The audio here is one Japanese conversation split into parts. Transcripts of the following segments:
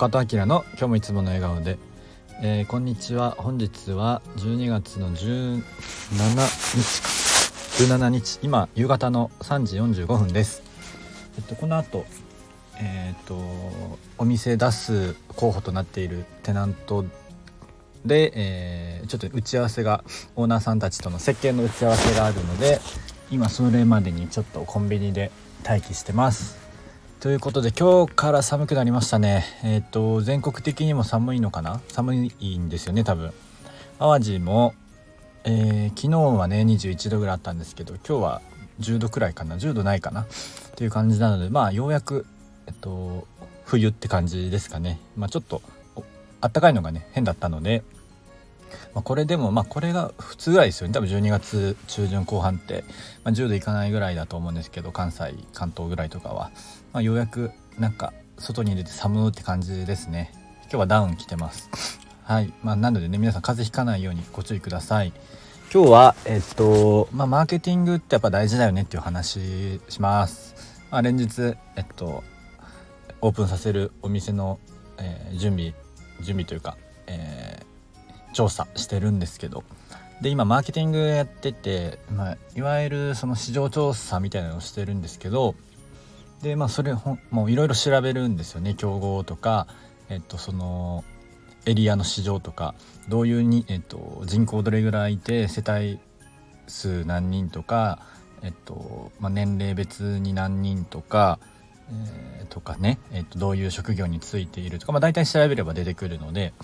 中田明の今日もいつもの笑顔で、えー、こんにちは。本日は12月の17日か。17日。今夕方の3時45分です。えっとこの後えー、っとお店出す候補となっているテナントで、えー、ちょっと打ち合わせがオーナーさんたちとの設計の打ち合わせがあるので今それまでにちょっとコンビニで待機してます。ということで今日から寒くなりましたね。えっ、ー、と全国的にも寒いのかな？寒いんですよね多分。淡路も、えー、昨日はね21度ぐらいあったんですけど今日は10度くらいかな？10度ないかな？っていう感じなのでまあようやくえっと冬って感じですかね。まあちょっとあったかいのがね変だったのでまあ、これでもまあこれが普通ぐらいですよね。多分12月中旬後半って、まあ、10度いかないぐらいだと思うんですけど関西関東ぐらいとかは、まあ、ようやくなんか外に出て寒って感じですね。今日はダウン着てます。はい。まあなのでね皆さん風邪ひかないようにご注意ください。今日はえっとまあマーケティングってやっぱ大事だよねっていう話します、まあ、連日えっとオープンさせるお店の、えー、準備準備というか、調査してるんですけど。で今マーケティングやってて、まあ、いわゆるその市場調査みたいなのをしてるんですけど。でまあそれもういろいろ調べるんですよね。競合とか、えっと、そのエリアの市場とか。どういうに、えっと、人口どれぐらいいて世帯数何人とか、えっとまあ、年齢別に何人とか、えー、とかね、えっと、どういう職業についているとか、まあ、大体調べれば出てくるので。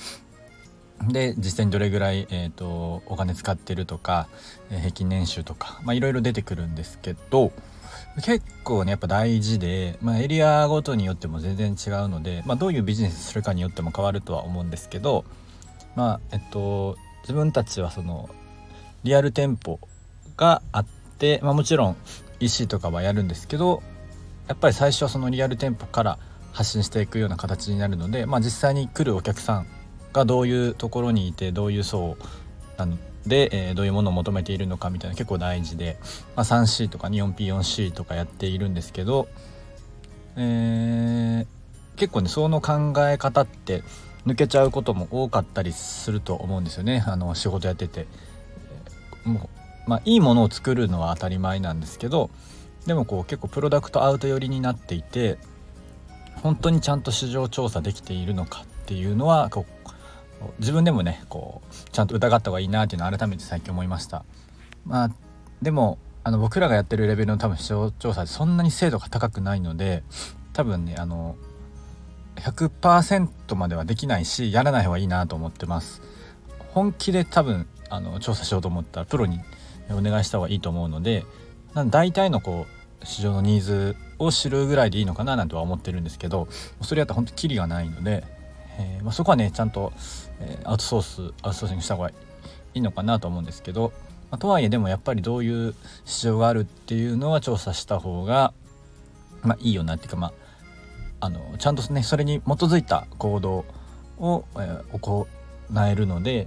で実際にどれぐらい、えーと、お金使ってるとか、えー、平均年収とかいろいろ出てくるんですけど結構ねやっぱ大事で、まあ、エリアごとによっても全然違うので、まあ、どういうビジネスするかによっても変わるとは思うんですけどまあえっと自分たちはそのリアル店舗があって、まあ、もちろん EC とかはやるんですけどやっぱり最初はそのリアル店舗から発信していくような形になるので、まあ、実際に来るお客さんがどういうところにいてどういう層なので、えー、どういうものを求めているのかみたいな結構大事で、まあ、3C とか 4P4C とかやっているんですけど、えー、結構ねその考え方って抜けちゃうことも多かったりすると思うんですよねあの仕事やってて。もうまあ、いいものを作るのは当たり前なんですけどでもこう結構プロダクトアウト寄りになっていて本当にちゃんと市場調査できているのかっていうのはこう自分でもねこうちゃんと疑った方がいいなっていうのを改めて最近思いました。まあでもあの僕らがやってるレベルの多分市場調査でそんなに精度が高くないので多分ねあの100%まではできないしやらない方がいいなと思ってます。本気で多分あの調査しようと思ったらプロにお願いした方がいいと思うので大体のこう市場のニーズを知るぐらいでいいのかななんては思ってるんですけどそれやったら本当キリがないのでえー、まあ、そこはねちゃんと、えー、アウトソースアウトソーシングした方がいいのかなと思うんですけど、まあ、とはいえでもやっぱりどういう市場があるっていうのは調査した方が、まあ、いいよなっていうかまああのちゃんとねそれに基づいた行動を、えー、行えるので、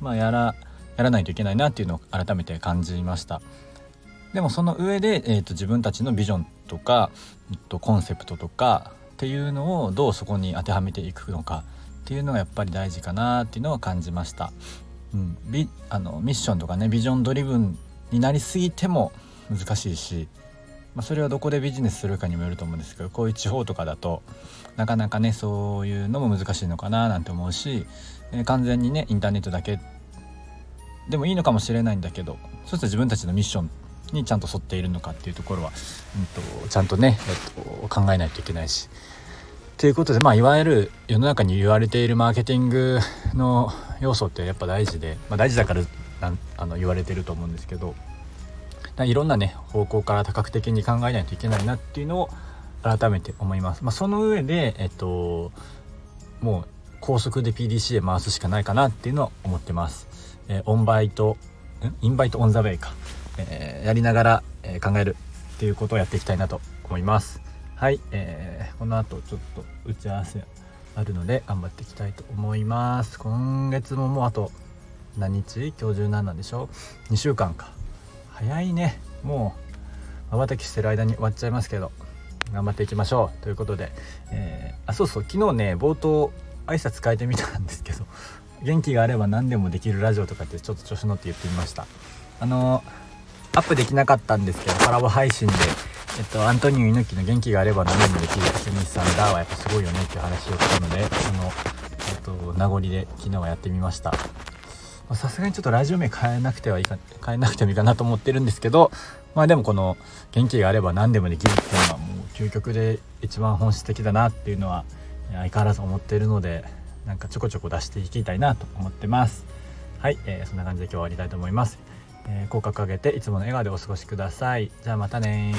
まあ、やらやらないといけないなっていうのを改めて感じました。でもその上で、えーと、自分たちのビジョンとか、えっと、コンセプトとかっていうのをどうそこに当てはめていくのかっていうのがやっぱり大事かなっていうのを感じました。うん、ビあのミッションとかねビジョンドリブンになりすぎても難しいし、まあ、それはどこでビジネスするかにもよると思うんですけどこういう地方とかだとなかなかねそういうのも難しいのかななんて思うし、えー、完全にねインターネットだけでもいいのかもしれないんだけどそうすると自分たちのミッションにちゃんと沿っているのかっていうところは、うんと、ちゃんとね、えっと、考えないといけないし。ということで、まあ、いわゆる世の中に言われているマーケティングの要素ってやっぱ大事で、まあ、大事だからなんあの言われてると思うんですけどいろんなね方向から多角的に考えないといけないなっていうのを改めて思います。まあ、その上で、えっと、もう高速で PDC で回すしかないかなっていうのは思ってます。えー、オンバイトインバイトオンザウェイかえー、やりながら、え、考えるっていうことをやっていきたいなと思います。はい、えー、この後ちょっと打ち合わせあるので頑張っていきたいと思います。今月ももうあと何日？今日17でしょう？2週間か。早いね。もうまばたきしてる間に終わっちゃいますけど頑張っていきましょう。ということで、えー、あそうそう。昨日ね冒頭挨拶変えてみたんですけど元気があれば何でもできるラジオとかってちょっと調子乗って言ってみました。あのアップできなかったんですけどコラボ配信で。えっと、アントニオ猪木の元気があれば何でもできるスミスさんだはやっぱすごいよねっていう話をしたのでその、えっと、名残で昨日はやってみました。さすがにちょっとラジオ名変えなくてはいか変えなくてもいいかなと思ってるんですけどまあでもこの元気があれば何でもできるっていうのはもう究極で一番本質的だなっていうのは相変わらず思ってるのでなんかちょこちょこ出していきたいなと思ってます。はい、えー、そんな感じで今日は終わりたいと思います、えー、口角上げていつもの笑顔でお過ごしください。じゃあまたね